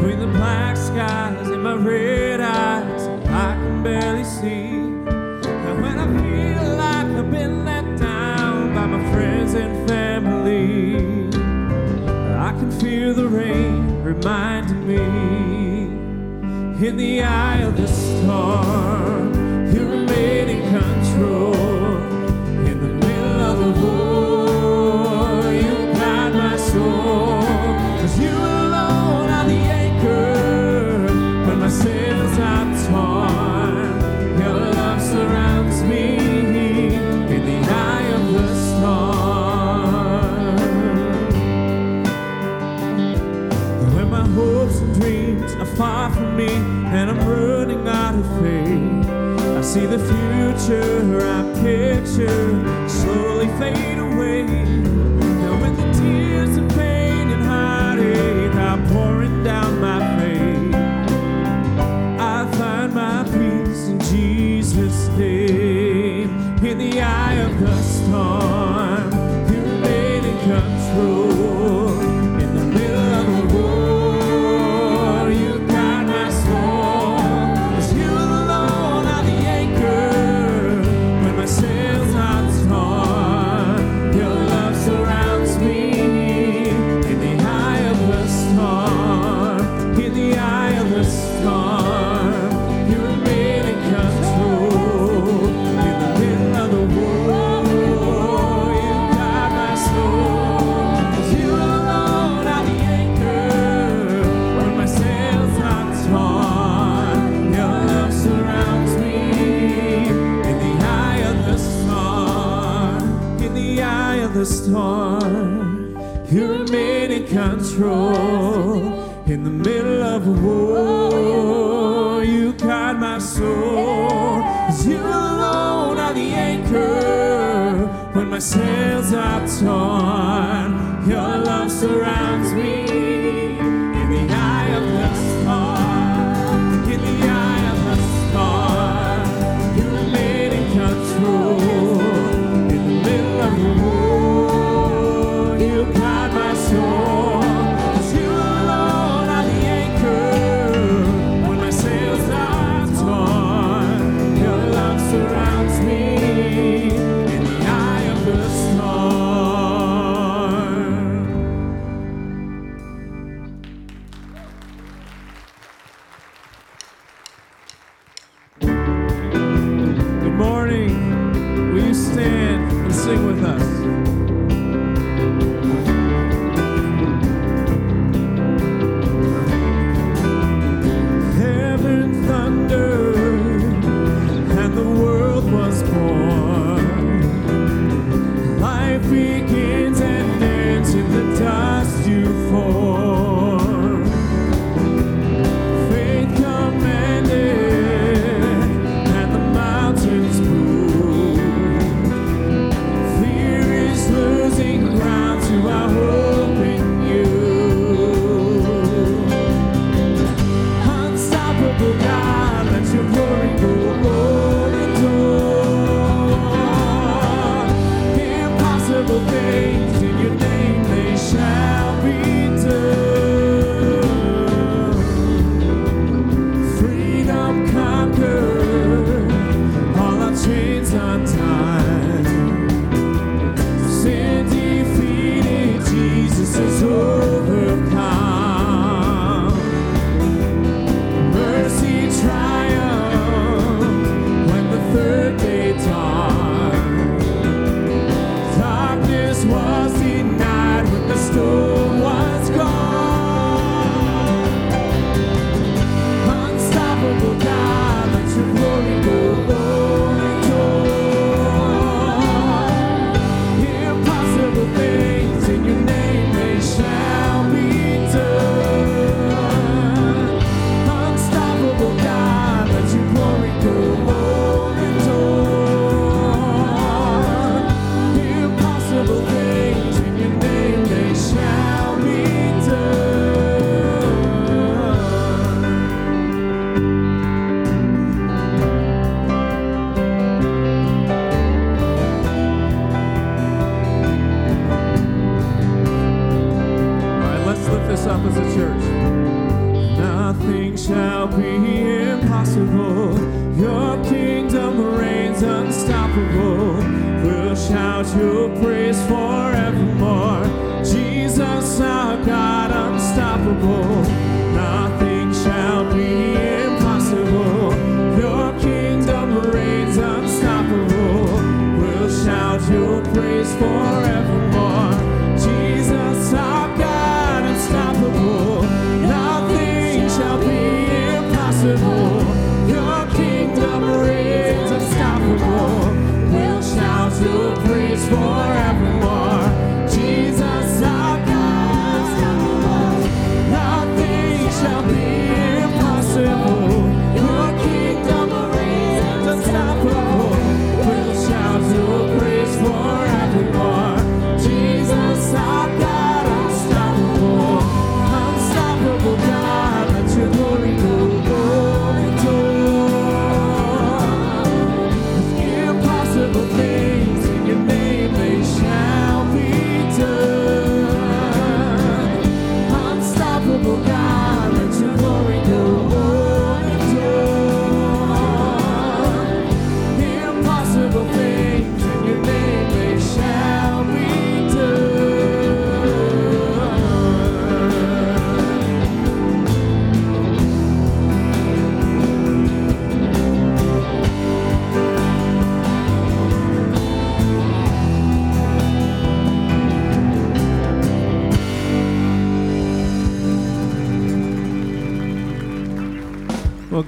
Between the black skies and my red eyes, I can barely see. And when I feel like I've been let down by my friends and family, I can feel the rain reminding me in the eye of the storm. control. In the middle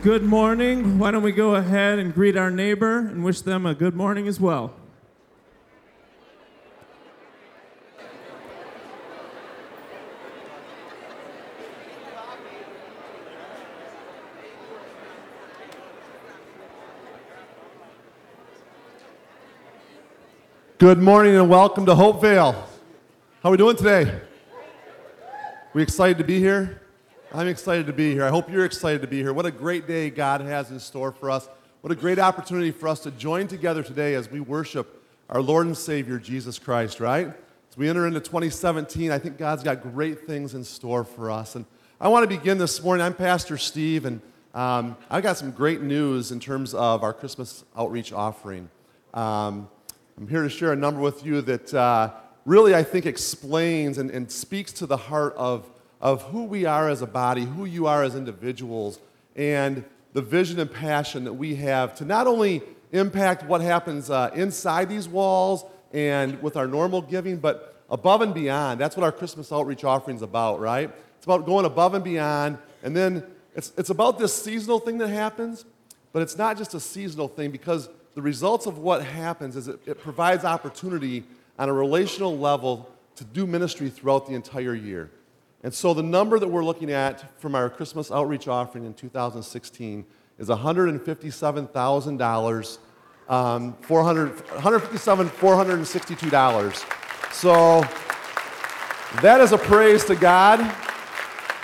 good morning. Why don't we go ahead and greet our neighbor and wish them a good morning as well? Good morning and welcome to Hopevale. How are we doing today? We excited to be here? I'm excited to be here. I hope you're excited to be here. What a great day God has in store for us. What a great opportunity for us to join together today as we worship our Lord and Savior Jesus Christ, right? As we enter into 2017, I think God's got great things in store for us. And I want to begin this morning. I'm Pastor Steve, and um, I've got some great news in terms of our Christmas outreach offering. Um, I'm here to share a number with you that uh, really, I think, explains and, and speaks to the heart of, of who we are as a body, who you are as individuals, and the vision and passion that we have to not only impact what happens uh, inside these walls and with our normal giving, but above and beyond. That's what our Christmas outreach offering is about, right? It's about going above and beyond. And then it's, it's about this seasonal thing that happens, but it's not just a seasonal thing because the results of what happens is it, it provides opportunity on a relational level to do ministry throughout the entire year. And so the number that we're looking at from our Christmas outreach offering in 2016 is $157,000, um, 400, $157, $462. So that is a praise to God.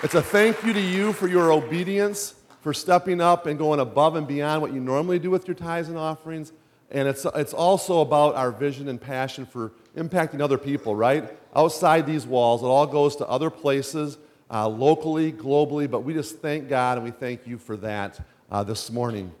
It's a thank you to you for your obedience, for stepping up and going above and beyond what you normally do with your tithes and offerings. And it's, it's also about our vision and passion for impacting other people, right? Outside these walls, it all goes to other places, uh, locally, globally, but we just thank God and we thank you for that uh, this morning.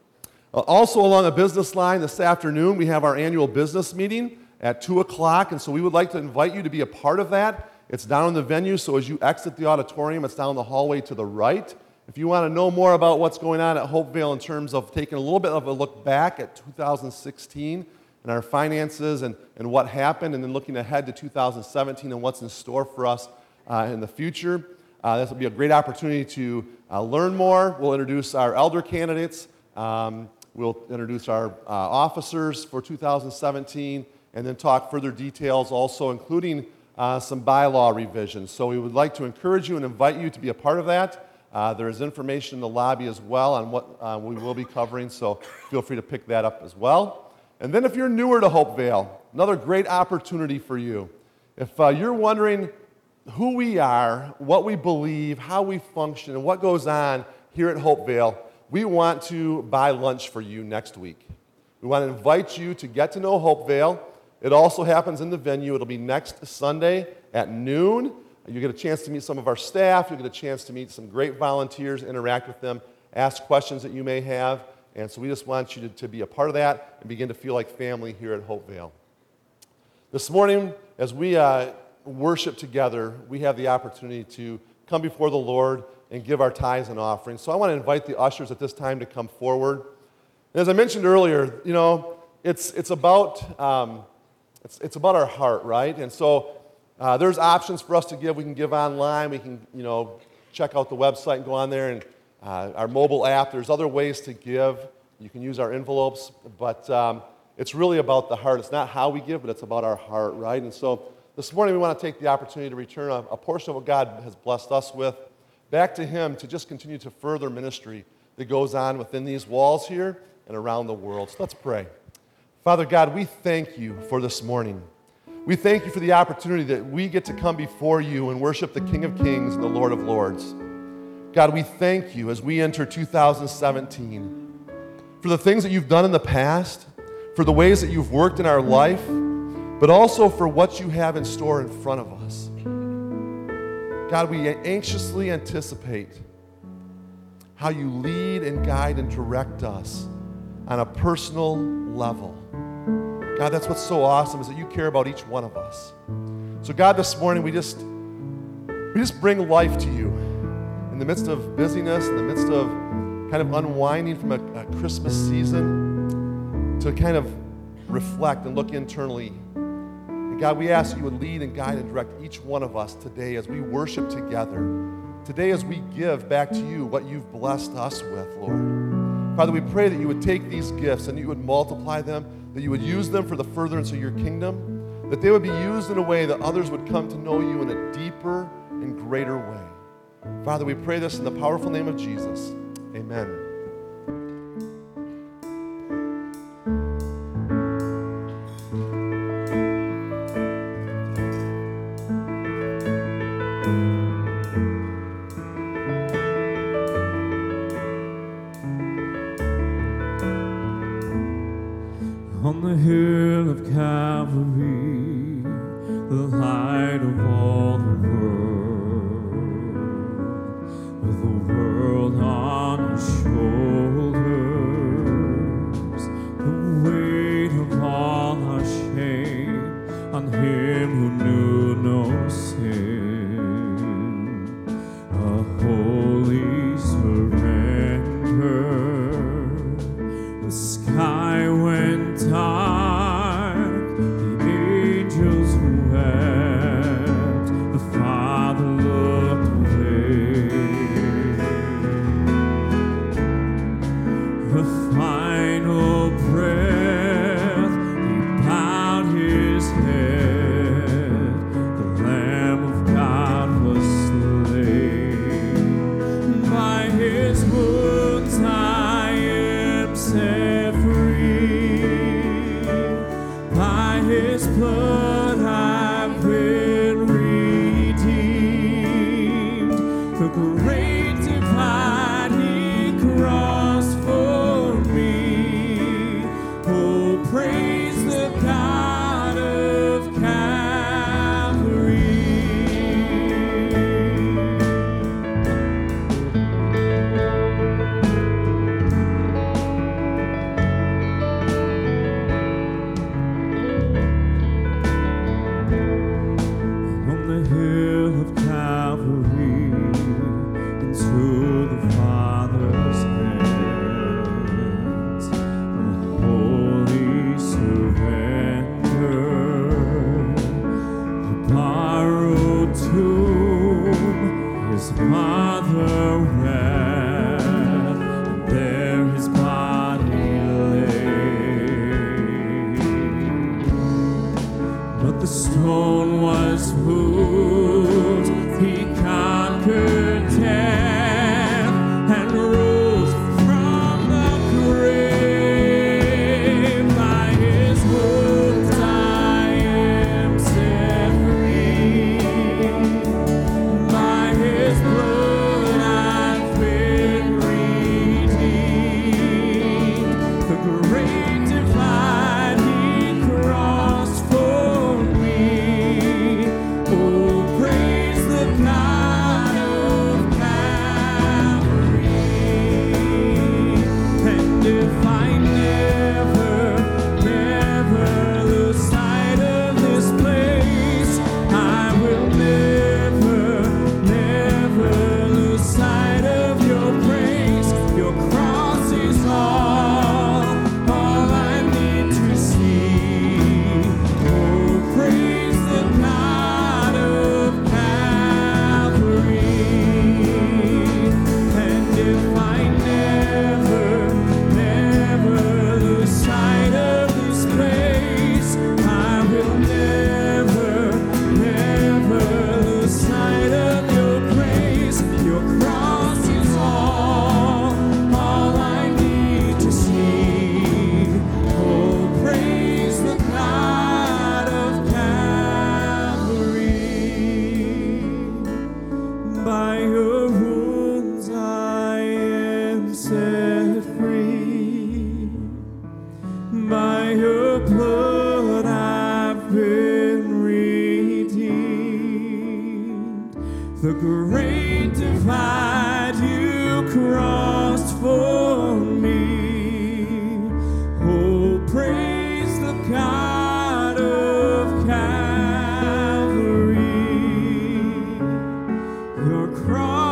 Uh, also, along the business line this afternoon, we have our annual business meeting at 2 o'clock, and so we would like to invite you to be a part of that. It's down in the venue, so as you exit the auditorium, it's down the hallway to the right. If you want to know more about what's going on at Hopevale in terms of taking a little bit of a look back at 2016 and our finances and, and what happened, and then looking ahead to 2017 and what's in store for us uh, in the future, uh, this will be a great opportunity to uh, learn more. We'll introduce our elder candidates. Um, we'll introduce our uh, officers for 2017 and then talk further details also, including uh, some bylaw revisions. So we would like to encourage you and invite you to be a part of that. Uh, there is information in the lobby as well on what we will be covering, so feel free to pick that up as well. And then if you're newer to Hopevale, another great opportunity for you. If uh, you're wondering who we are, what we believe, how we function, and what goes on here at Hopevale, we want to buy lunch for you next week. We want to invite you to get to know Hopevale. It also happens in the venue. It'll be next Sunday at noon. You get a chance to meet some of our staff. You'll get a chance to meet some great volunteers, interact with them, ask questions that you may have. And so we just want you to, to be a part of that and begin to feel like family here at Hopevale. This morning, as we uh, worship together, we have the opportunity to come before the Lord and give our tithes and offerings. So I want to invite the ushers at this time to come forward. And as I mentioned earlier, you know, it's, it's, about, um, it's, it's about our heart, right? And so uh, there's options for us to give. We can give online. We can, you know, check out the website and go on there and uh, our mobile app. There's other ways to give. You can use our envelopes, but um, it's really about the heart. It's not how we give, but it's about our heart, right? And so this morning we want to take the opportunity to return a, a portion of what God has blessed us with back to Him to just continue to further ministry that goes on within these walls here and around the world. So let's pray. Father God, we thank you for this morning. We thank you for the opportunity that we get to come before you and worship the King of Kings and the Lord of Lords. God, we thank you as we enter 2017 for the things that you've done in the past for the ways that you've worked in our life, but also for what you have in store in front of us. God, we anxiously anticipate how you lead and guide and direct us on a personal level. God, that's what's so awesome is that you care about each one of us. So God, this morning we just we just bring life to you in the midst of busyness, in the midst of kind of unwinding from a, a Christmas season to kind of reflect and look internally. And God, we ask you would lead and guide and direct each one of us today as we worship together. Today, as we give back to you what you've blessed us with, Lord. Father, we pray that you would take these gifts and you would multiply them, that you would use them for the furtherance of your kingdom, that they would be used in a way that others would come to know you in a deeper and greater way. Father, we pray this in the powerful name of Jesus. Amen. On the hill of Calvary, the light of all. the stone was moved.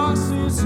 Cross is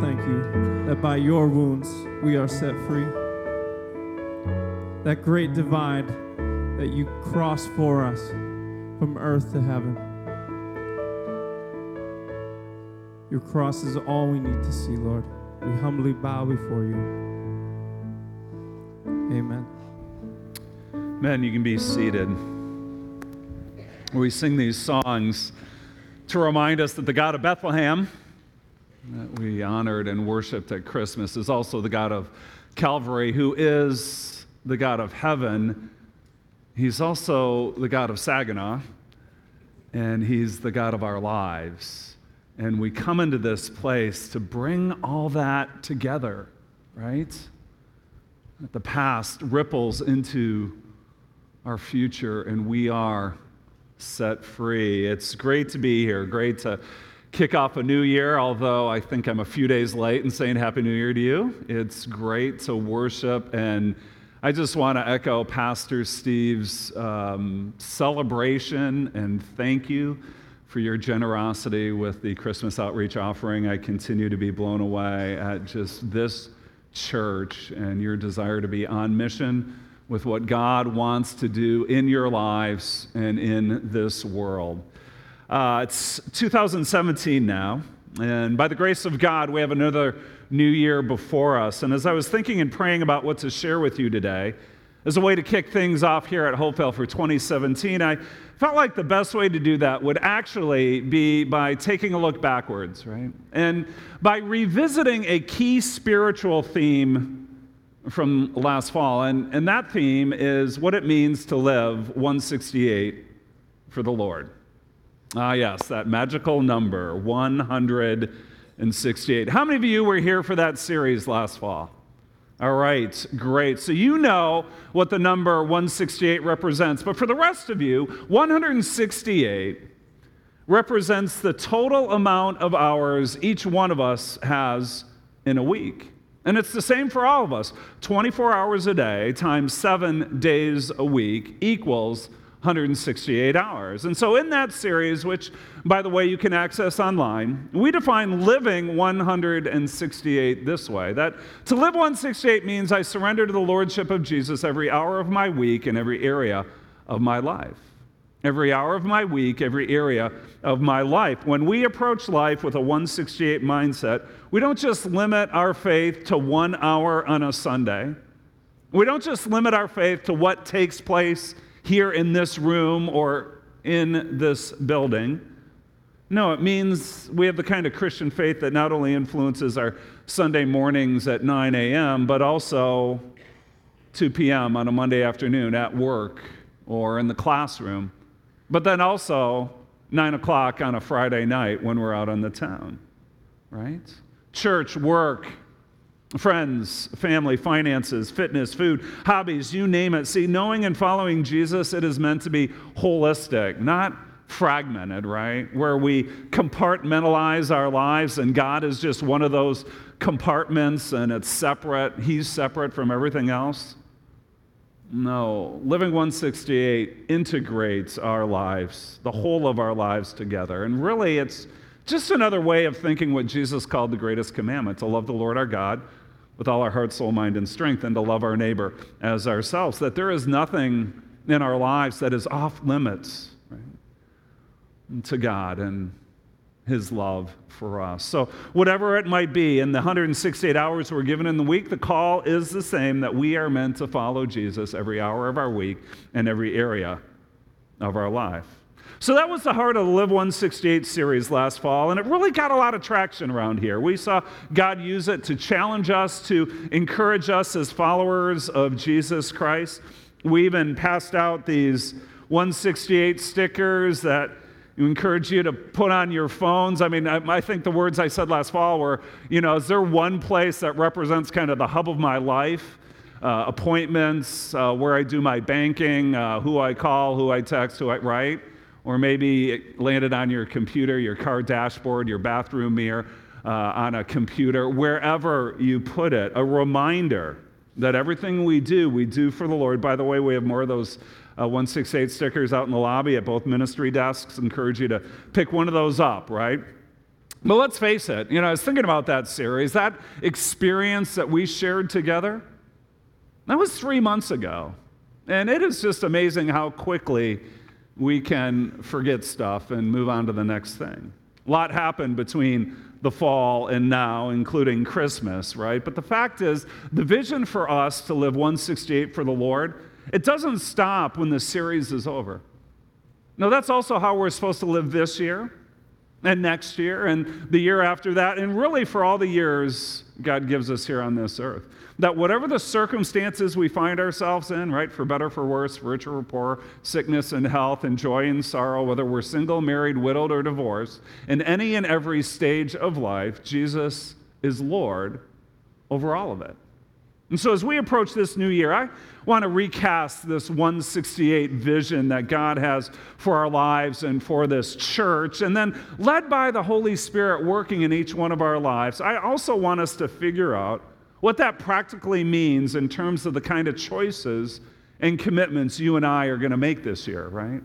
thank you that by your wounds we are set free. That great divide that you crossed for us from earth to heaven. Your cross is all we need to see, Lord. We humbly bow before you. Amen. Men, you can be seated. We sing these songs to remind us that the God of Bethlehem, that we honored and worshiped at Christmas, is also the God of Calvary, who is the God of heaven. He's also the God of Saginaw, and He's the God of our lives. And we come into this place to bring all that together, right? The past ripples into our future, and we are set free. It's great to be here. Great to kick off a new year, although I think I'm a few days late in saying Happy New Year to you. It's great to worship, and I just want to echo Pastor Steve's um, celebration and thank you for your generosity with the Christmas outreach offering. I continue to be blown away at just this church and your desire to be on mission with what God wants to do in your lives and in this world. Uh, it's 2017 now, and by the grace of God, we have another new year before us. And as I was thinking and praying about what to share with you today, as a way to kick things off here at Hopevale for 2017, I felt like the best way to do that would actually be by taking a look backwards, right? And by revisiting a key spiritual theme from last fall. And, and that theme is what it means to live 168 for the Lord. Ah, yes, that magical number, 168. How many of you were here for that series last fall? All right, great. So you know what the number 168 represents. But for the rest of you, 168 represents the total amount of hours each one of us has in a week. And it's the same for all of us 24 hours a day times seven days a week equals 168 hours. And so, in that series, which, by the way, you can access online, we define living 168 this way that to live 168 means I surrender to the Lordship of Jesus every hour of my week and every area of my life. Every hour of my week, every area of my life. When we approach life with a 168 mindset, we don't just limit our faith to one hour on a Sunday. We don't just limit our faith to what takes place here in this room or in this building. No, it means we have the kind of Christian faith that not only influences our Sunday mornings at 9 a.m., but also 2 p.m. on a Monday afternoon at work or in the classroom, but then also 9 o'clock on a Friday night when we're out on the town, right? Church, work, friends, family, finances, fitness, food, hobbies, you name it. See, knowing and following Jesus, it is meant to be holistic, not fragmented, right? Where we compartmentalize our lives and God is just one of those compartments and it's separate. He's separate from everything else. No, Living 168 integrates our lives, the whole of our lives together. And really, it's just another way of thinking what Jesus called the greatest commandment to love the Lord our God with all our heart, soul, mind, and strength, and to love our neighbor as ourselves. That there is nothing in our lives that is off limits right, to God and his love for us. So, whatever it might be, in the 168 hours we're given in the week, the call is the same that we are meant to follow Jesus every hour of our week and every area of our life. So that was the heart of the Live 168 series last fall, and it really got a lot of traction around here. We saw God use it to challenge us, to encourage us as followers of Jesus Christ. We even passed out these 168 stickers that encourage you to put on your phones. I mean, I, I, think the words I said last fall were, you know, is there one place that represents kind of the hub of my life? Uh, appointments, uh, where I do my banking, uh, who I call, who I text, who I write or maybe it landed on your computer, your car dashboard, your bathroom mirror, uh, on a computer, wherever you put it, a reminder that everything we do, we do for the Lord. By the way, we have more of those uh, 168 stickers out in the lobby at both ministry desks. Encourage you to pick one of those up, right? But let's face it, you know, I was thinking about that series, that experience that we shared together, that was three months ago. And it is just amazing how quickly we can forget stuff and move on to the next thing. A lot happened between the fall and now, including Christmas, right? But the fact is, the vision for us to live 168 for the Lord, it doesn't stop when the series is over. No, that's also how we're supposed to live this year and next year and the year after that, and really for all the years God gives us here on this earth that whatever the circumstances we find ourselves in, right, for better, for worse, for richer or poor, sickness and health, and joy and sorrow, whether we're single, married, widowed, or divorced, in any and every stage of life, Jesus is Lord over all of it. And so, as we approach this new year, I want to recast this 168 vision that God has for our lives and for this church. And then, led by the Holy Spirit working in each one of our lives, I also want us to figure out what that practically means in terms of the kind of choices and commitments you and I are going to make this year, right?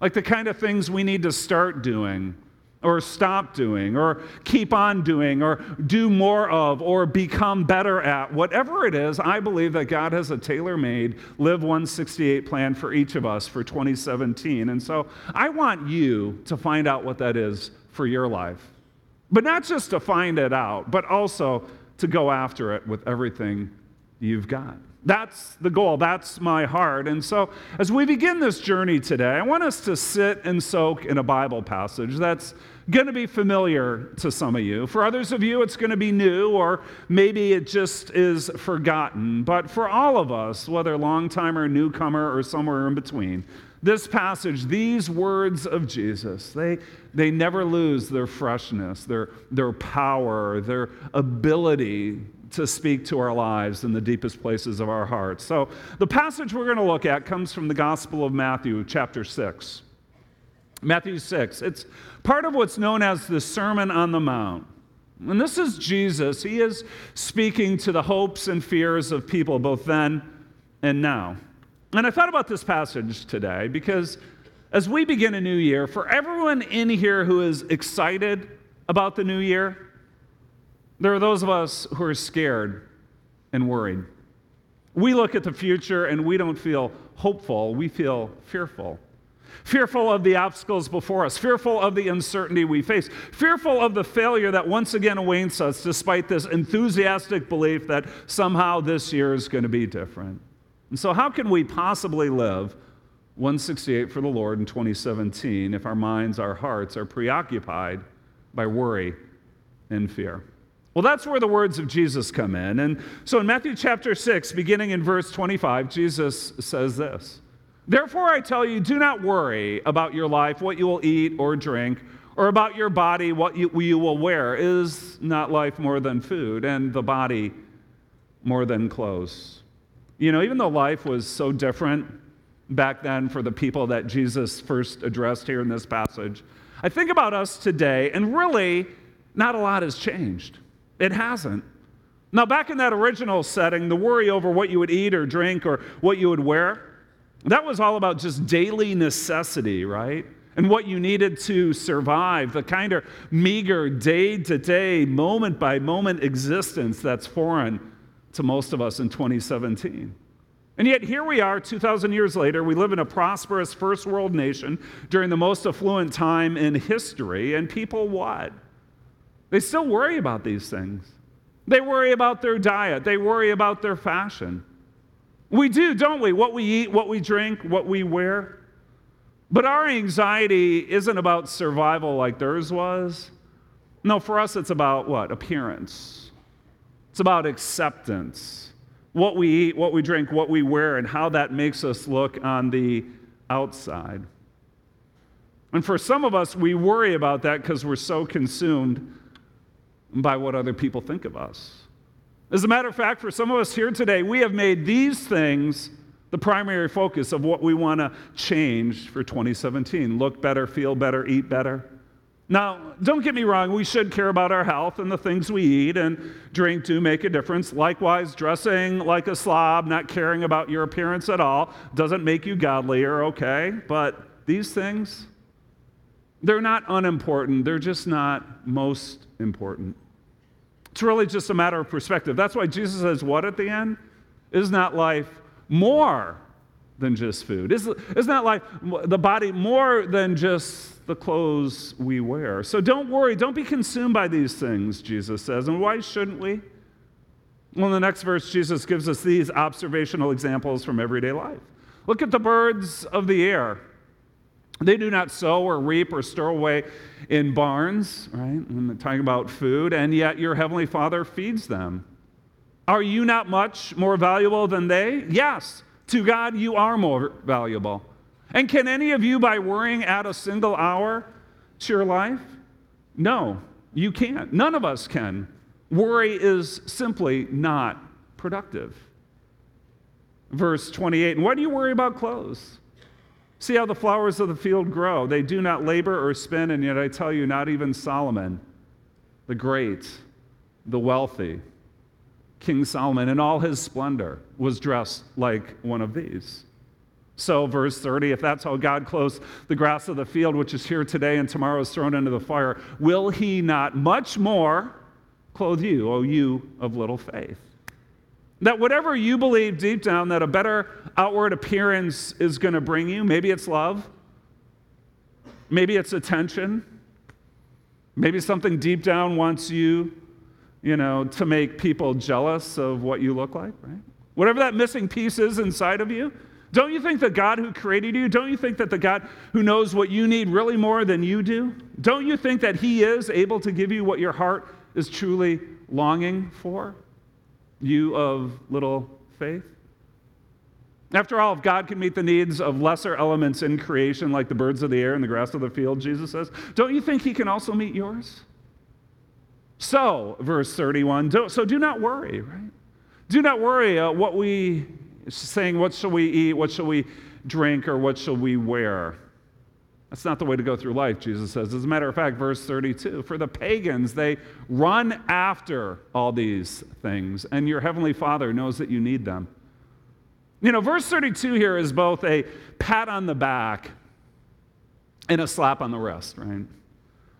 Like the kind of things we need to start doing or stop doing or keep on doing or do more of or become better at. Whatever it is, I believe that God has a tailor made Live 168 plan for each of us for 2017. And so I want you to find out what that is for your life. But not just to find it out, but also to go after it with everything you've got. That's the goal. That's my heart. And so, as we begin this journey today, I want us to sit and soak in a Bible passage that's going to be familiar to some of you. For others of you, it's going to be new, or maybe it just is forgotten. But for all of us, whether long or newcomer, or somewhere in between, this passage, these words of Jesus, they, they never lose their freshness, their, their power, their ability to speak to our lives in the deepest places of our hearts. So, the passage we're going to look at comes from the Gospel of Matthew, chapter 6. Matthew 6. It's part of what's known as the Sermon on the Mount. And this is Jesus. He is speaking to the hopes and fears of people both then and now. And I thought about this passage today because as we begin a new year, for everyone in here who is excited about the new year, there are those of us who are scared and worried. We look at the future and we don't feel hopeful, we feel fearful. Fearful of the obstacles before us, fearful of the uncertainty we face, fearful of the failure that once again awaits us, despite this enthusiastic belief that somehow this year is going to be different. And so, how can we possibly live 168 for the Lord in 2017 if our minds, our hearts are preoccupied by worry and fear? Well, that's where the words of Jesus come in. And so in Matthew chapter 6, beginning in verse 25, Jesus says this Therefore, I tell you, do not worry about your life, what you will eat or drink, or about your body, what you, you will wear. Is not life more than food, and the body more than clothes? You know, even though life was so different back then for the people that Jesus first addressed here in this passage, I think about us today, and really, not a lot has changed. It hasn't. Now, back in that original setting, the worry over what you would eat or drink or what you would wear, that was all about just daily necessity, right? And what you needed to survive, the kind of meager day to day, moment by moment existence that's foreign to most of us in 2017. And yet, here we are 2,000 years later. We live in a prosperous first world nation during the most affluent time in history. And people what? They still worry about these things. They worry about their diet, they worry about their fashion. We do, don't we? What we eat, what we drink, what we wear. But our anxiety isn't about survival like theirs was. No, for us, it's about what? Appearance. It's about acceptance. What we eat, what we drink, what we wear, and how that makes us look on the outside. And for some of us, we worry about that because we're so consumed by what other people think of us. As a matter of fact, for some of us here today, we have made these things the primary focus of what we want to change for 2017 look better, feel better, eat better. Now, don't get me wrong, we should care about our health and the things we eat and drink do make a difference. Likewise, dressing like a slob, not caring about your appearance at all, doesn't make you godlier, okay? But these things, they're not unimportant, they're just not most important. It's really just a matter of perspective. That's why Jesus says, What at the end? Is not life more than just food? Is, is not life the body more than just the clothes we wear? So don't worry, don't be consumed by these things, Jesus says. And why shouldn't we? Well, in the next verse, Jesus gives us these observational examples from everyday life. Look at the birds of the air. They do not sow or reap or store away in barns, right? They're talking about food, and yet your heavenly Father feeds them. Are you not much more valuable than they? Yes, to God you are more valuable. And can any of you, by worrying, add a single hour to your life? No, you can't. None of us can. Worry is simply not productive. Verse 28 And why do you worry about clothes? See how the flowers of the field grow. They do not labor or spin, and yet I tell you, not even Solomon, the great, the wealthy, King Solomon, in all his splendor, was dressed like one of these. So, verse 30, if that's how God clothes the grass of the field, which is here today and tomorrow is thrown into the fire, will he not much more clothe you, O you of little faith? That whatever you believe deep down that a better outward appearance is going to bring you, maybe it's love, maybe it's attention, maybe something deep down wants you, you know, to make people jealous of what you look like, right? Whatever that missing piece is inside of you, don't you think the God who created you, don't you think that the God who knows what you need really more than you do, don't you think that He is able to give you what your heart is truly longing for? you of little faith? After all, if God can meet the needs of lesser elements in creation, like the birds of the air and the grass of the field, Jesus says, don't you think He can also meet yours? So, verse 31, so do not worry, right? Do not worry uh, what we, saying, what shall we eat, what shall we drink, or what shall we wear? That's not the way to go through life, Jesus says. As a matter of fact, verse 32 for the pagans, they run after all these things, and your heavenly Father knows that you need them. You know, verse 32 here is both a pat on the back and a slap on the wrist, right?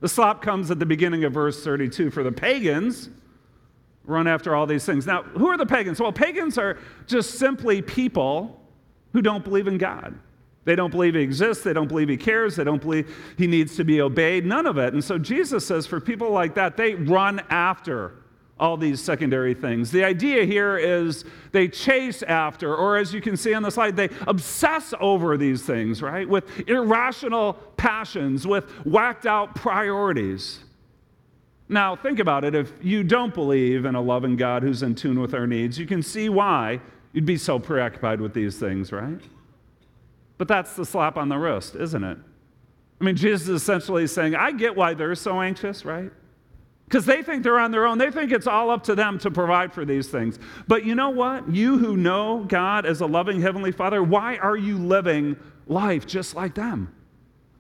The slap comes at the beginning of verse 32. For the pagans, run after all these things. Now, who are the pagans? Well, pagans are just simply people who don't believe in God. They don't believe he exists. They don't believe he cares. They don't believe he needs to be obeyed. None of it. And so Jesus says for people like that, they run after all these secondary things. The idea here is they chase after, or as you can see on the slide, they obsess over these things, right? With irrational passions, with whacked out priorities. Now, think about it. If you don't believe in a loving God who's in tune with our needs, you can see why you'd be so preoccupied with these things, right? But that's the slap on the wrist, isn't it? I mean, Jesus is essentially saying, I get why they're so anxious, right? Because they think they're on their own. They think it's all up to them to provide for these things. But you know what? You who know God as a loving Heavenly Father, why are you living life just like them?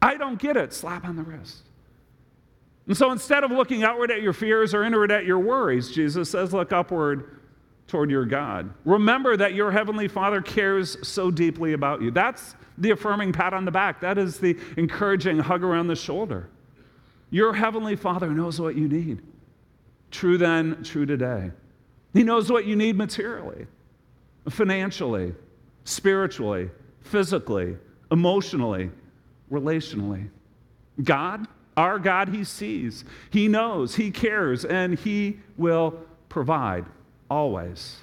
I don't get it. Slap on the wrist. And so instead of looking outward at your fears or inward at your worries, Jesus says, look upward toward your God. Remember that your Heavenly Father cares so deeply about you. That's the affirming pat on the back, that is the encouraging hug around the shoulder. Your Heavenly Father knows what you need. True then, true today. He knows what you need materially, financially, spiritually, physically, emotionally, relationally. God, our God, He sees, He knows, He cares, and He will provide always.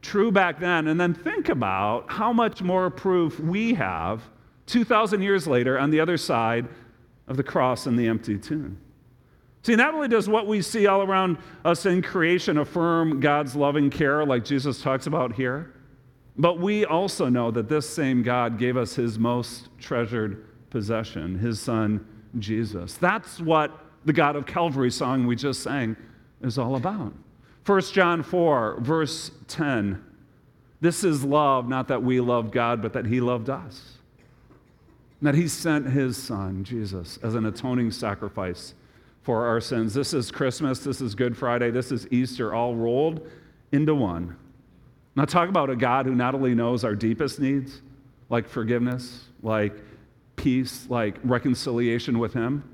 True back then, and then think about how much more proof we have 2,000 years later on the other side of the cross and the empty tomb. See, not only does what we see all around us in creation affirm God's loving care, like Jesus talks about here, but we also know that this same God gave us his most treasured possession, his son, Jesus. That's what the God of Calvary song we just sang is all about. 1 John 4, verse 10. This is love, not that we love God, but that he loved us. And That he sent his son, Jesus, as an atoning sacrifice for our sins. This is Christmas, this is Good Friday, this is Easter, all rolled into one. Now, talk about a God who not only knows our deepest needs, like forgiveness, like peace, like reconciliation with Him,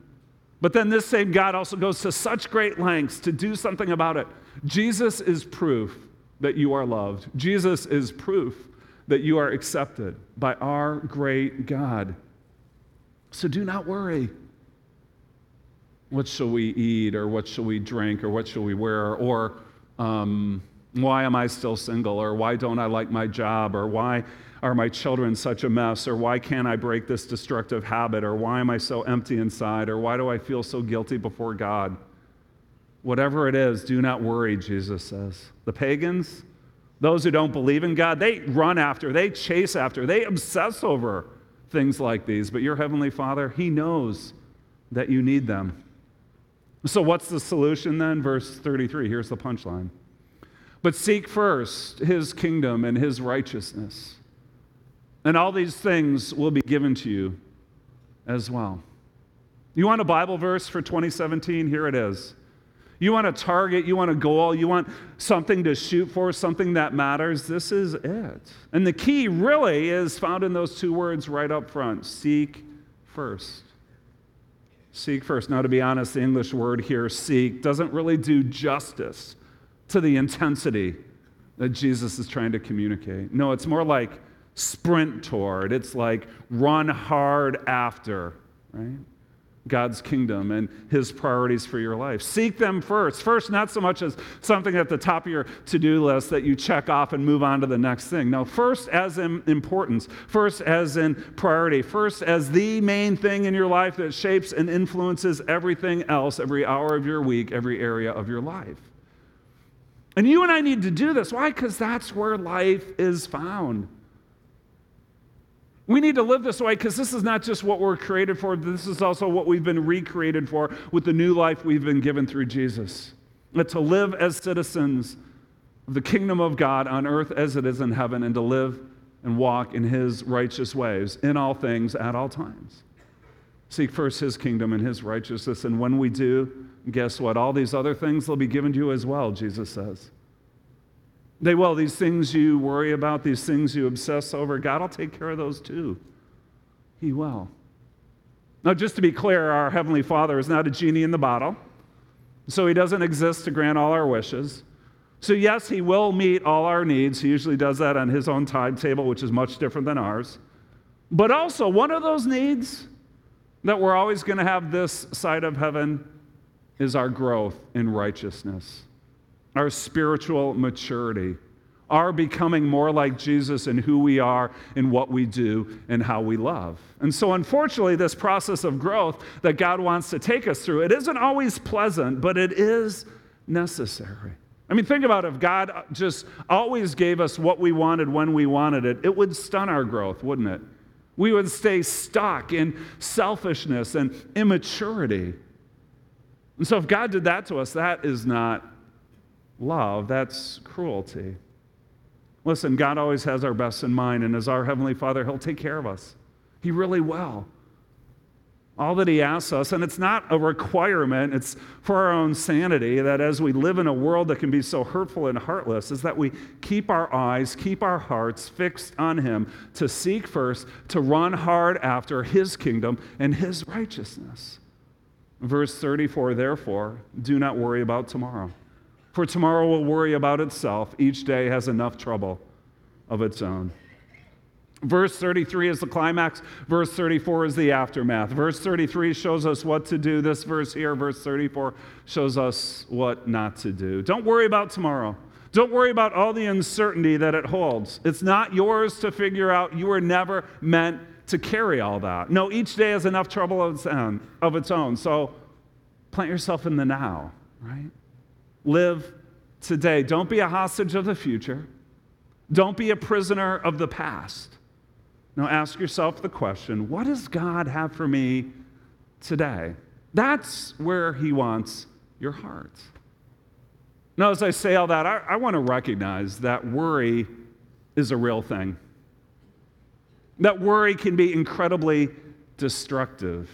but then this same God also goes to such great lengths to do something about it. Jesus is proof that you are loved, Jesus is proof that you are accepted by our great God. So do not worry. What shall we eat, or what shall we drink, or what shall we wear, or um, why am I still single, or why don't I like my job, or why are my children such a mess, or why can't I break this destructive habit, or why am I so empty inside, or why do I feel so guilty before God? Whatever it is, do not worry, Jesus says. The pagans, those who don't believe in God, they run after, they chase after, they obsess over things like these. But your Heavenly Father, He knows that you need them. So, what's the solution then? Verse 33, here's the punchline. But seek first his kingdom and his righteousness, and all these things will be given to you as well. You want a Bible verse for 2017? Here it is. You want a target, you want a goal, you want something to shoot for, something that matters. This is it. And the key really is found in those two words right up front seek first. Seek first. Now, to be honest, the English word here, seek, doesn't really do justice to the intensity that Jesus is trying to communicate. No, it's more like sprint toward, it's like run hard after, right? God's kingdom and his priorities for your life. Seek them first. First, not so much as something at the top of your to do list that you check off and move on to the next thing. No, first as in importance, first as in priority, first as the main thing in your life that shapes and influences everything else, every hour of your week, every area of your life. And you and I need to do this. Why? Because that's where life is found. We need to live this way because this is not just what we're created for, this is also what we've been recreated for with the new life we've been given through Jesus. But to live as citizens of the kingdom of God on earth as it is in heaven, and to live and walk in his righteous ways in all things at all times. Seek first his kingdom and his righteousness, and when we do, guess what? All these other things will be given to you as well, Jesus says. They will. These things you worry about, these things you obsess over, God will take care of those too. He will. Now, just to be clear, our Heavenly Father is not a genie in the bottle, so He doesn't exist to grant all our wishes. So, yes, He will meet all our needs. He usually does that on His own timetable, which is much different than ours. But also, one of those needs that we're always going to have this side of heaven is our growth in righteousness our spiritual maturity, our becoming more like Jesus in who we are, in what we do, and how we love. And so, unfortunately, this process of growth that God wants to take us through, it isn't always pleasant, but it is necessary. I mean, think about if God just always gave us what we wanted when we wanted it, it would stun our growth, wouldn't it? We would stay stuck in selfishness and immaturity. And so, if God did that to us, that is not love, that's cruelty. Listen, God always has our best in mind, and as our Heavenly Father, He'll take care of us. He really will. All that He asks us, and it's not a requirement, it's for our own sanity, that as we live in a world that can be so hurtful and heartless, is that we keep our eyes, keep our hearts fixed on Him, to seek first, to run hard after His kingdom and His righteousness. Verse 34 Therefore, do not worry about tomorrow for tomorrow will worry about itself. Each day has enough trouble of its own. Verse 33 is the climax. Verse 34 is the aftermath. Verse 33 shows us what to do. This verse here, verse 34, shows us what not to do. Don't worry about tomorrow. Don't worry about all the uncertainty that it holds. It's not yours to figure out. You were never meant to carry all that. No, each day has enough trouble of its own. Of its own. So plant yourself in the now, right? Live today. Don't be a hostage of the future. Don't be a prisoner of the past. Now ask yourself the question what does God have for me today? That's where He wants your heart. Now, as I say all that, I, I want to recognize that worry is a real thing. That worry can be incredibly destructive.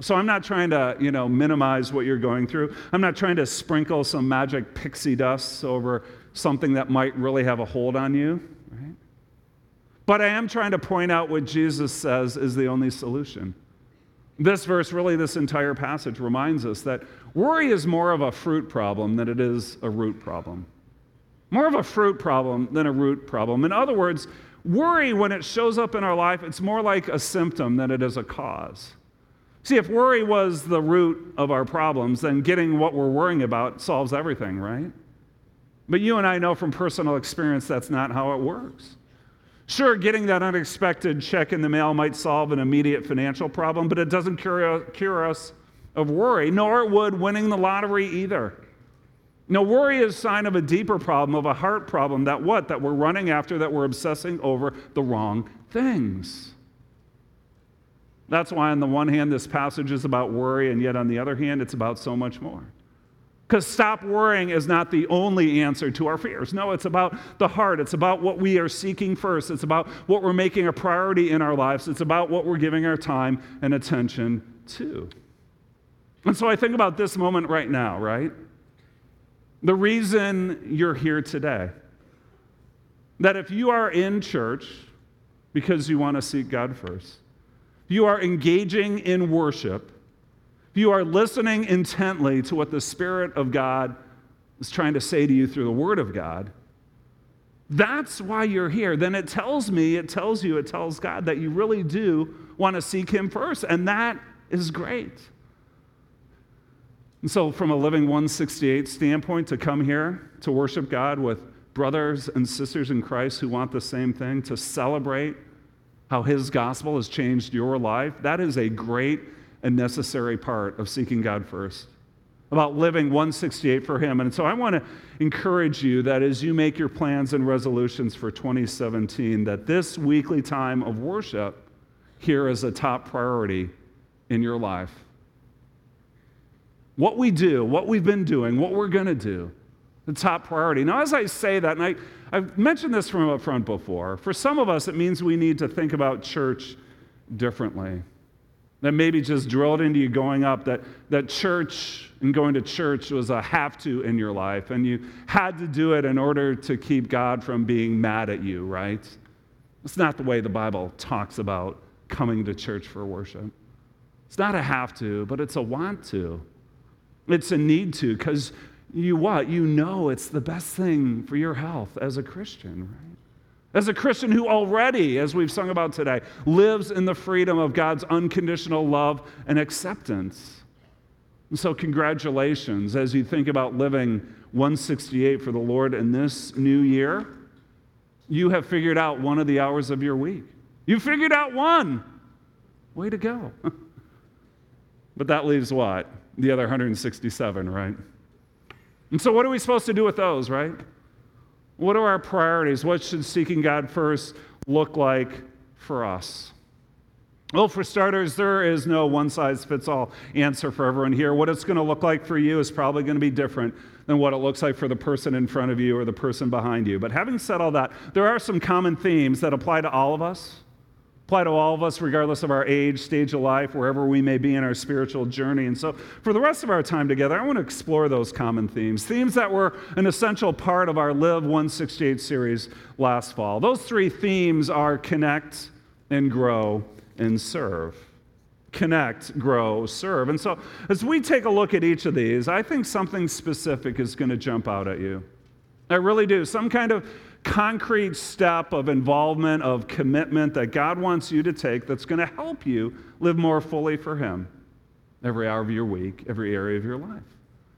So I'm not trying to, you know, minimize what you're going through. I'm not trying to sprinkle some magic pixie dust over something that might really have a hold on you, right? But I am trying to point out what Jesus says is the only solution. This verse, really, this entire passage reminds us that worry is more of a fruit problem than it is a root problem. More of a fruit problem than a root problem. In other words, worry, when it shows up in our life, it's more like a symptom than it is a cause. See, if worry was the root of our problems, then getting what we're worrying about solves everything, right? But you and I know from personal experience that's not how it works. Sure, getting that unexpected check in the mail might solve an immediate financial problem, but it doesn't cure, cure us of worry, nor would winning the lottery either. No, worry is a sign of a deeper problem, of a heart problem that what? That we're running after, that we're obsessing over the wrong things. That's why, on the one hand, this passage is about worry, and yet on the other hand, it's about so much more. Because stop worrying is not the only answer to our fears. No, it's about the heart. It's about what we are seeking first. It's about what we're making a priority in our lives. It's about what we're giving our time and attention to. And so I think about this moment right now, right? The reason you're here today. That if you are in church because you want to seek God first, you are engaging in worship you are listening intently to what the Spirit of God is trying to say to you through the Word of God, that's why you're here. Then it tells me, it tells you, it tells God that you really do want to seek Him first. And that is great. And so, from a Living 168 standpoint, to come here to worship God with brothers and sisters in Christ who want the same thing, to celebrate how His gospel has changed your life, that is a great and necessary part of seeking God first, about living 168 for Him. And so I want to encourage you that as you make your plans and resolutions for 2017, that this weekly time of worship here is a top priority in your life. What we do, what we've been doing, what we're going to do, the top priority. Now, as I say that, and I, I've mentioned this from up front before, for some of us, it means we need to think about church differently that maybe just drilled into you going up that, that church and going to church was a have to in your life, and you had to do it in order to keep God from being mad at you, right? It's not the way the Bible talks about coming to church for worship. It's not a have to, but it's a want to. It's a need to, because you what? You know it's the best thing for your health as a Christian, right? As a Christian who already, as we've sung about today, lives in the freedom of God's unconditional love and acceptance. And so, congratulations as you think about living 168 for the Lord in this new year. You have figured out one of the hours of your week. You figured out one. Way to go. but that leaves what? The other 167, right? And so, what are we supposed to do with those, right? What are our priorities? What should seeking God first look like for us? Well, for starters, there is no one size fits all answer for everyone here. What it's going to look like for you is probably going to be different than what it looks like for the person in front of you or the person behind you. But having said all that, there are some common themes that apply to all of us apply to all of us, regardless of our age, stage of life, wherever we may be in our spiritual journey. And so, for the rest of our time together, I want to explore those common themes, themes that were an essential part of our Live 168 series last fall. Those three themes are connect and grow and serve. Connect, grow, serve. And so, as we take a look at each of these, I think something specific is going to jump out at you. I really do. Some kind of concrete step of involvement, of commitment that God wants you to take that's going to help you live more fully for Him every hour of your week, every area of your life.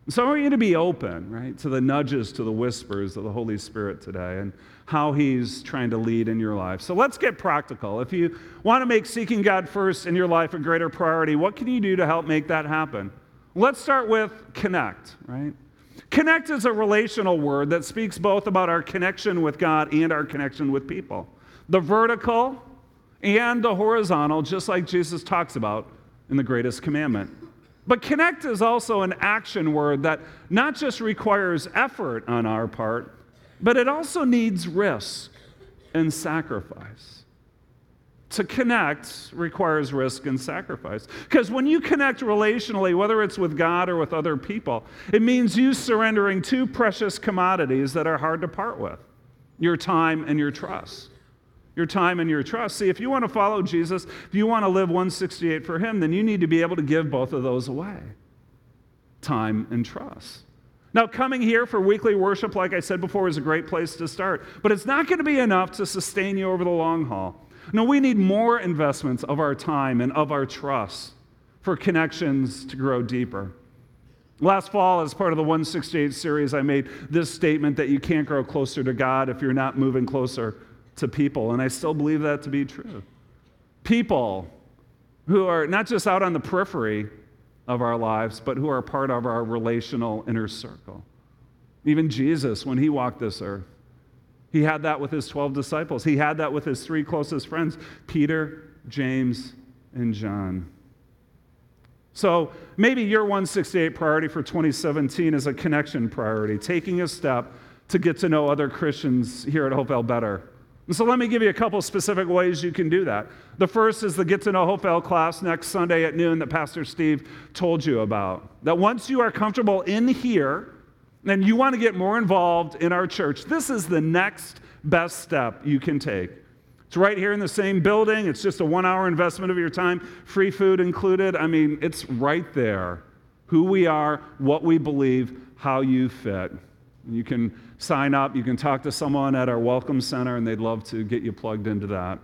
So I want you to be open, right, to the nudges, to the whispers of the Holy Spirit today and how He's trying to lead in your life. So let's get practical. If you want to make seeking God first in your life a greater priority, what can you do to help make that happen? Let's start with connect, right? Connect is a relational word that speaks both about our connection with God and our connection with people. The vertical and the horizontal, just like Jesus talks about in the greatest commandment. But connect is also an action word that not just requires effort on our part, but it also needs risk and sacrifice. To connect requires risk and sacrifice. Because when you connect relationally, whether it's with God or with other people, it means you surrendering two precious commodities that are hard to part with your time and your trust. Your time and your trust. See, if you want to follow Jesus, if you want to live 168 for Him, then you need to be able to give both of those away time and trust. Now, coming here for weekly worship, like I said before, is a great place to start, but it's not going to be enough to sustain you over the long haul. No, we need more investments of our time and of our trust for connections to grow deeper. Last fall, as part of the 168 series, I made this statement that you can't grow closer to God if you're not moving closer to people, and I still believe that to be true. People who are not just out on the periphery of our lives, but who are part of our relational inner circle. Even Jesus, when he walked this earth, he had that with his 12 disciples. He had that with his three closest friends Peter, James, and John. So maybe your 168 priority for 2017 is a connection priority, taking a step to get to know other Christians here at Hopevale better. So let me give you a couple specific ways you can do that. The first is the Get to Know Hopevale class next Sunday at noon that Pastor Steve told you about. That once you are comfortable in here, and you want to get more involved in our church, this is the next best step you can take. It's right here in the same building. It's just a one hour investment of your time, free food included. I mean, it's right there. Who we are, what we believe, how you fit. You can sign up, you can talk to someone at our Welcome Center, and they'd love to get you plugged into that.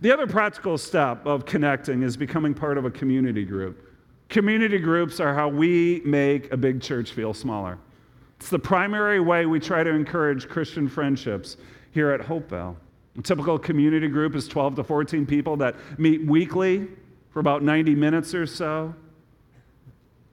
The other practical step of connecting is becoming part of a community group. Community groups are how we make a big church feel smaller. It's the primary way we try to encourage Christian friendships here at Hopevale. A typical community group is 12 to 14 people that meet weekly for about 90 minutes or so.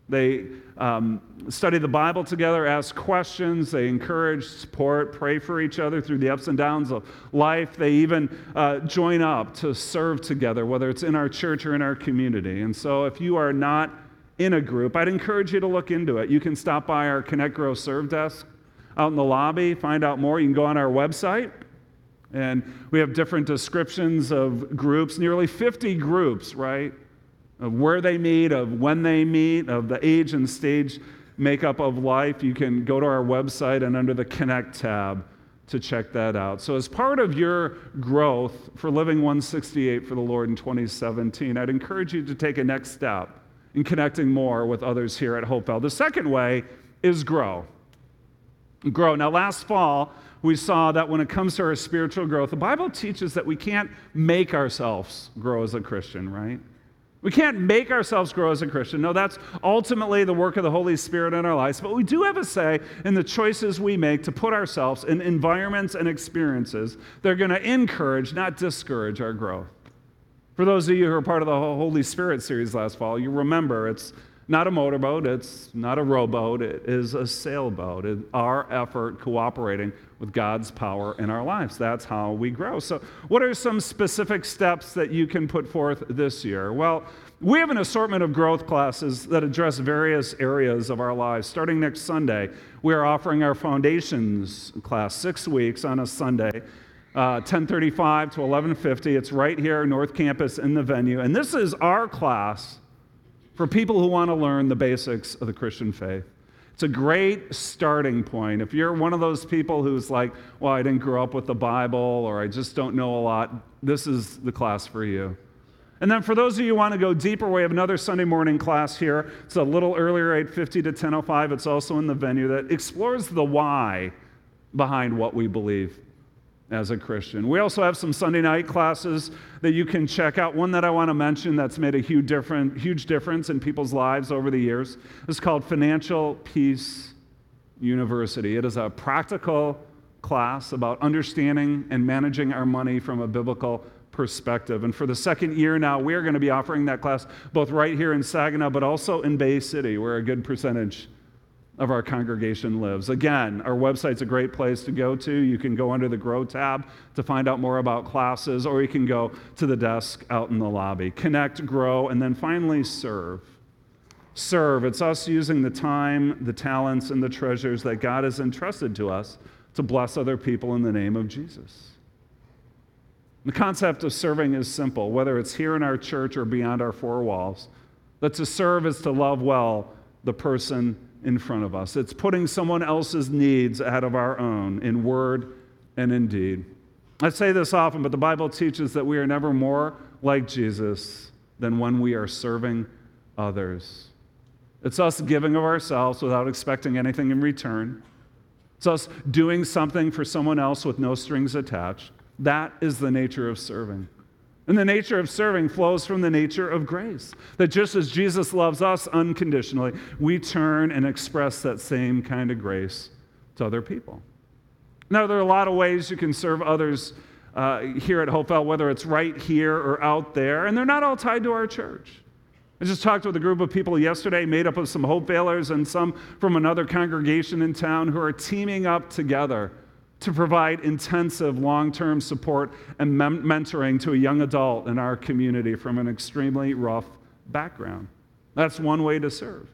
They um, study the Bible together, ask questions, they encourage, support, pray for each other through the ups and downs of life. They even uh, join up to serve together, whether it's in our church or in our community. And so, if you are not in a group, I'd encourage you to look into it. You can stop by our Connect Grow Serve desk out in the lobby, find out more. You can go on our website, and we have different descriptions of groups, nearly 50 groups, right? Of where they meet, of when they meet, of the age and stage makeup of life. You can go to our website and under the Connect tab to check that out. So, as part of your growth for Living 168 for the Lord in 2017, I'd encourage you to take a next step in connecting more with others here at Hopevale. The second way is grow. Grow. Now, last fall, we saw that when it comes to our spiritual growth, the Bible teaches that we can't make ourselves grow as a Christian, right? We can't make ourselves grow as a Christian. No, that's ultimately the work of the Holy Spirit in our lives. But we do have a say in the choices we make to put ourselves in environments and experiences that are going to encourage, not discourage, our growth. For those of you who are part of the Holy Spirit series last fall, you remember it's not a motorboat, it's not a rowboat, it is a sailboat. It's our effort cooperating with God's power in our lives. That's how we grow. So, what are some specific steps that you can put forth this year? Well, we have an assortment of growth classes that address various areas of our lives. Starting next Sunday, we are offering our foundations class six weeks on a Sunday. 1035 uh, to 1150. It's right here, North Campus in the venue. And this is our class for people who want to learn the basics of the Christian faith. It's a great starting point. If you're one of those people who's like, well, I didn't grow up with the Bible or I just don't know a lot, this is the class for you. And then for those of you who want to go deeper, we have another Sunday morning class here. It's a little earlier, 8:50 to 10:05. It's also in the venue that explores the why behind what we believe. As a Christian. We also have some Sunday night classes that you can check out. One that I want to mention that's made a huge, different, huge difference in people's lives over the years is called Financial Peace University. It is a practical class about understanding and managing our money from a biblical perspective. And for the second year now, we are going to be offering that class both right here in Saginaw, but also in Bay City, where a good percentage of our congregation lives. Again, our website's a great place to go to. You can go under the Grow tab to find out more about classes, or you can go to the desk out in the lobby. Connect, grow, and then finally serve. Serve. It's us using the time, the talents, and the treasures that God has entrusted to us to bless other people in the name of Jesus. The concept of serving is simple, whether it's here in our church or beyond our four walls. That to serve is to love well the person in front of us. It's putting someone else's needs ahead of our own in word and in deed. I say this often, but the Bible teaches that we are never more like Jesus than when we are serving others. It's us giving of ourselves without expecting anything in return. It's us doing something for someone else with no strings attached. That is the nature of serving. And the nature of serving flows from the nature of grace. That just as Jesus loves us unconditionally, we turn and express that same kind of grace to other people. Now, there are a lot of ways you can serve others uh, here at Hopevale, whether it's right here or out there, and they're not all tied to our church. I just talked with a group of people yesterday, made up of some Hopevalers and some from another congregation in town, who are teaming up together to provide intensive long term support and mem- mentoring to a young adult in our community from an extremely rough background. That's one way to serve.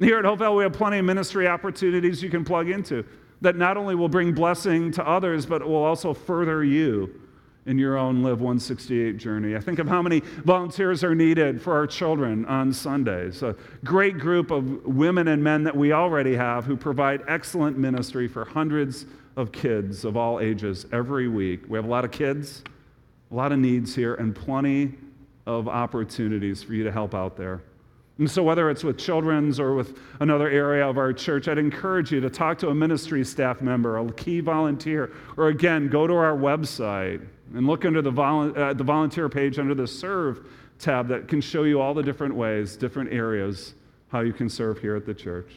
Here at Hopevale, we have plenty of ministry opportunities you can plug into that not only will bring blessing to others, but will also further you in your own Live 168 journey. I think of how many volunteers are needed for our children on Sundays. A great group of women and men that we already have who provide excellent ministry for hundreds of kids of all ages every week. We have a lot of kids, a lot of needs here, and plenty of opportunities for you to help out there. And so, whether it's with children's or with another area of our church, I'd encourage you to talk to a ministry staff member, a key volunteer, or again, go to our website and look under the, volu- uh, the volunteer page under the Serve tab that can show you all the different ways, different areas, how you can serve here at the church.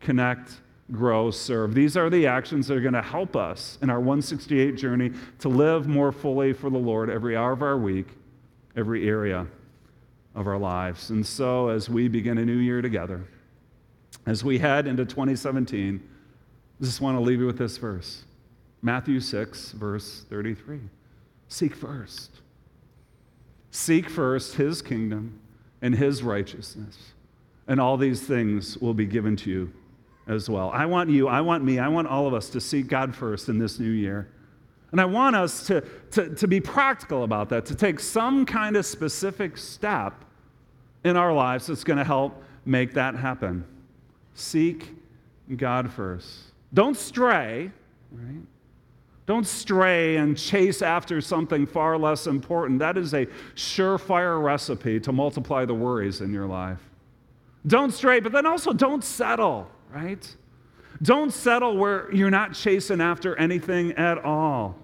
Connect, grow, serve. These are the actions that are going to help us in our 168 journey to live more fully for the Lord every hour of our week, every area of our lives. And so, as we begin a new year together, as we head into 2017, I just want to leave you with this verse Matthew 6, verse 33. Seek first. Seek first his kingdom and his righteousness, and all these things will be given to you as well. I want you, I want me, I want all of us to seek God first in this new year. And I want us to, to, to be practical about that, to take some kind of specific step in our lives that's going to help make that happen. Seek God first. Don't stray, right? Don't stray and chase after something far less important. That is a surefire recipe to multiply the worries in your life. Don't stray, but then also don't settle, right? Don't settle where you're not chasing after anything at all.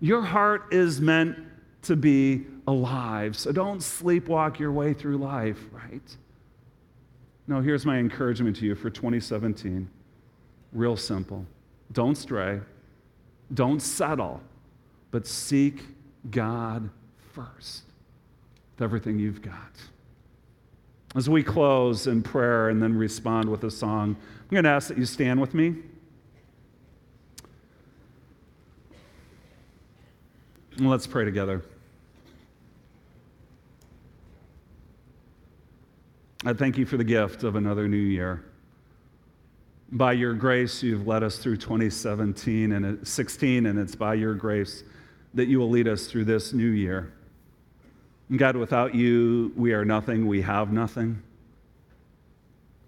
Your heart is meant to be alive, so don't sleepwalk your way through life, right? No, here's my encouragement to you for 2017. Real simple. Don't stray. Don't settle, but seek God first with everything you've got. As we close in prayer and then respond with a song, I'm going to ask that you stand with me. And let's pray together. I thank you for the gift of another new year. By your grace, you've led us through 2017 and 16, and it's by your grace that you will lead us through this new year. And God, without you, we are nothing, we have nothing.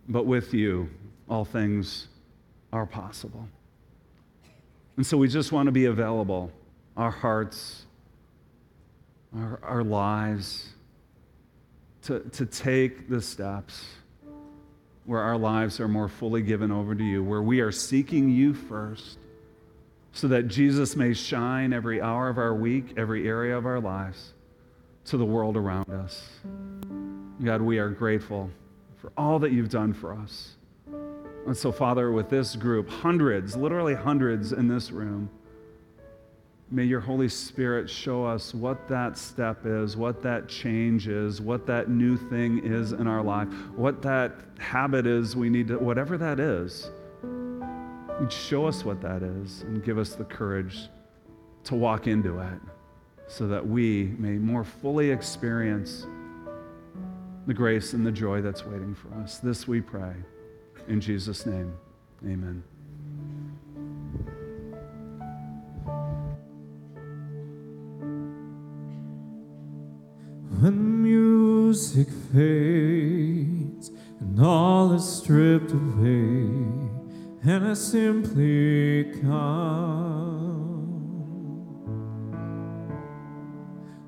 But with you, all things are possible. And so we just want to be available, our hearts, our, our lives, to, to take the steps where our lives are more fully given over to you, where we are seeking you first, so that Jesus may shine every hour of our week, every area of our lives to the world around us. God, we are grateful for all that you've done for us. And so, Father, with this group, hundreds, literally hundreds in this room, may your Holy Spirit show us what that step is, what that change is, what that new thing is in our life, what that habit is we need to, whatever that is. Show us what that is and give us the courage to walk into it so that we may more fully experience the grace and the joy that's waiting for us. This we pray. In Jesus' name, amen. When music fades and all is stripped away, and I simply come,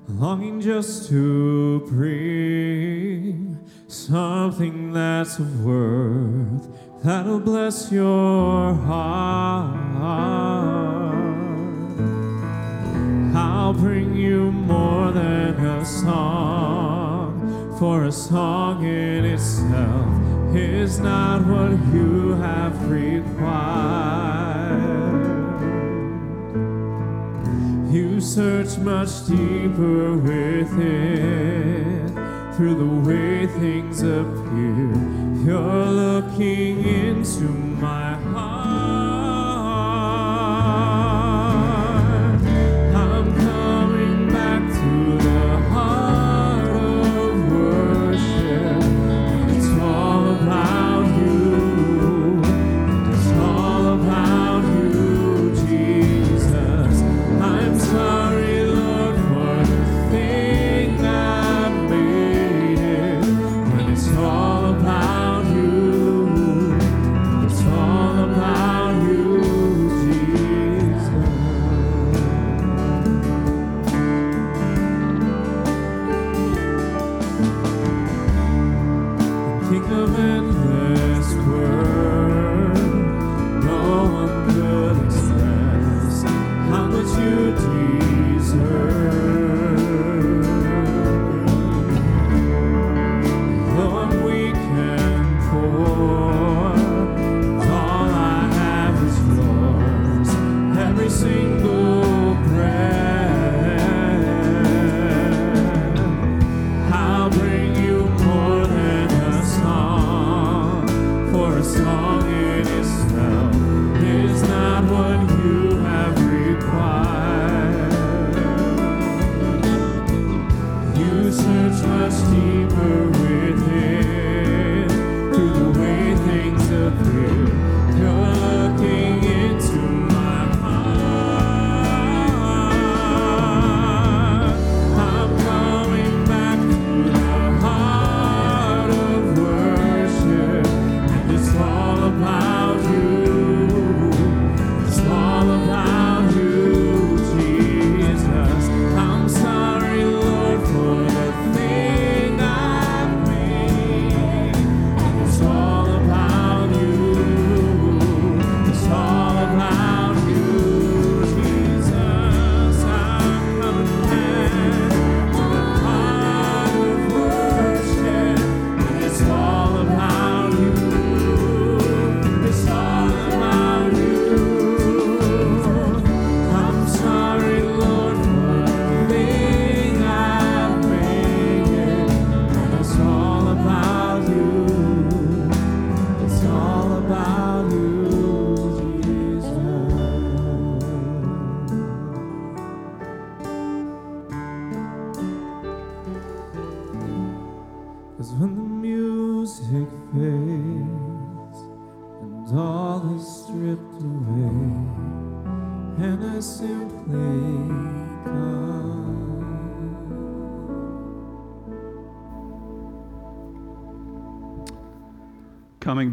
longing just to bring something that's worth that'll bless your heart. I'll bring you more than a song, for a song in itself is not what you have required. You search much deeper within through the way things appear. You're looking into my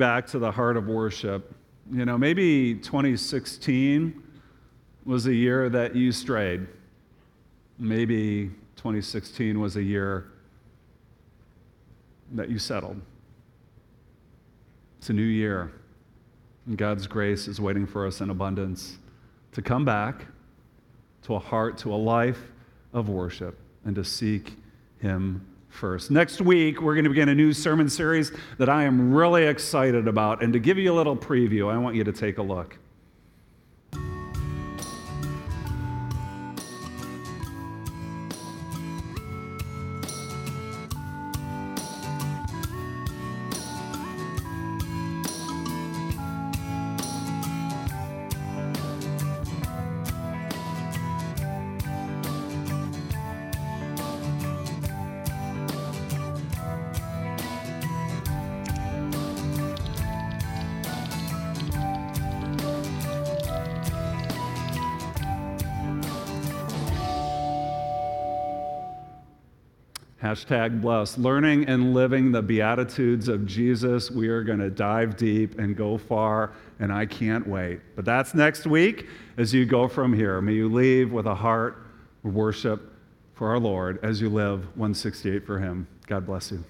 back to the heart of worship, you know, maybe 2016 was a year that you strayed. Maybe 2016 was a year that you settled. It's a new year, and God's grace is waiting for us in abundance. to come back to a heart, to a life of worship, and to seek Him first. Next week, we're going to begin a new sermon series that I am really excited about. And to give you a little preview, I want you to take a look. Hashtag blessed. Learning and living the Beatitudes of Jesus. We are going to dive deep and go far, and I can't wait. But that's next week as you go from here. May you leave with a heart of worship for our Lord as you live 168 for Him. God bless you.